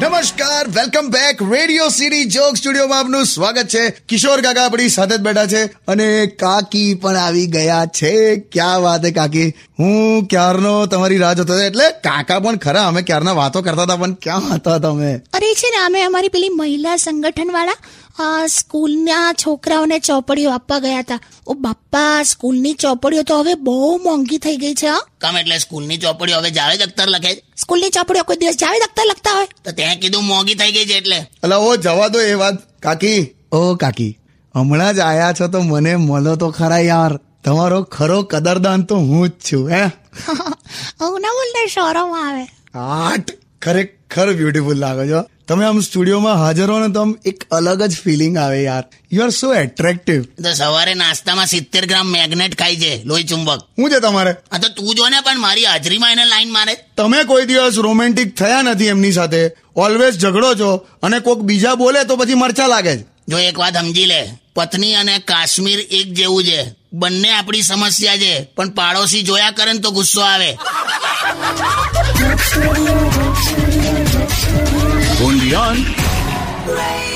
નમસ્કાર welcome back radio city joke સ્ટુડિયોમાં આપનું સ્વાગત છે. કિશોર કાકા આપણી સાથે જ બેઠા છે અને કાકી પણ આવી ગયા છે. ક્યાં વાત હે કાકી? હું ક્યારનો તમારી રાહ જોતો એટલે કાકા પણ ખરા, અમે ક્યારના વાતો કરતા હતા, પણ ક્યાં હતા તમે? અરે છે ને, અમે અમારી પેલી મહિલા સંગઠન વાળા સ્કૂલના છોકરાઓને ચોપડીઓ આપવા ગયા હતા. ઓ બાપા સ્કૂલની ચોપડીઓ તો હવે બહુ મોંઘી થઈ ગઈ છે કામ કમ એટલે સ્કૂલની ચોપડીઓ હવે જાવેદ અખ્તર લખે છે? સ્કૂલની ચોપડીઓ કોઈ દિવસ જાવેદ અખ્તર લખતા હોય. તો ત્યાં કીધું મોંઘી થઈ ગઈ છે એટલે. એટલે ઓ જવા દો એ વાત. કાકી. ઓ કાકી હમણાં જ આયા છો તો મને મળો તો ખરા યાર. તમારો ખરો કદરદાન તો હું જ છું હે? હું ના બોલને શરમ આવે. આટ ખરેખર બ્યુટીફુલ લાગો છો. તમે આમ સ્ટુડિયોમાં હાજર હો ને તો આમ એક અલગ જ ફિલિંગ આવે યાર. યુ આર સો એટ્રેક્ટિવ તો સવારે નાસ્તામાં સિત્તેર ગ્રામ મેગ્નેટ ખાય છે લોહી ચુંબક. શું છે તમારે? આ તો તું જો ને પણ મારી હાજરીમાં એને લાઈન મારે. તમે કોઈ દિવસ રોમેન્ટિક થયા નથી એમની સાથે? ઓલવેઝ ઝઘડો છો અને કોઈક બીજા બોલે તો પછી મરચા લાગે છે. જો એક વાત સમજી લે પત્ની અને કાશ્મીર એક જેવું છે. બંને આપણી સમસ્યા છે પણ પાડોશી જોયા કરે ને તો ગુસ્સો આવે. Beyond.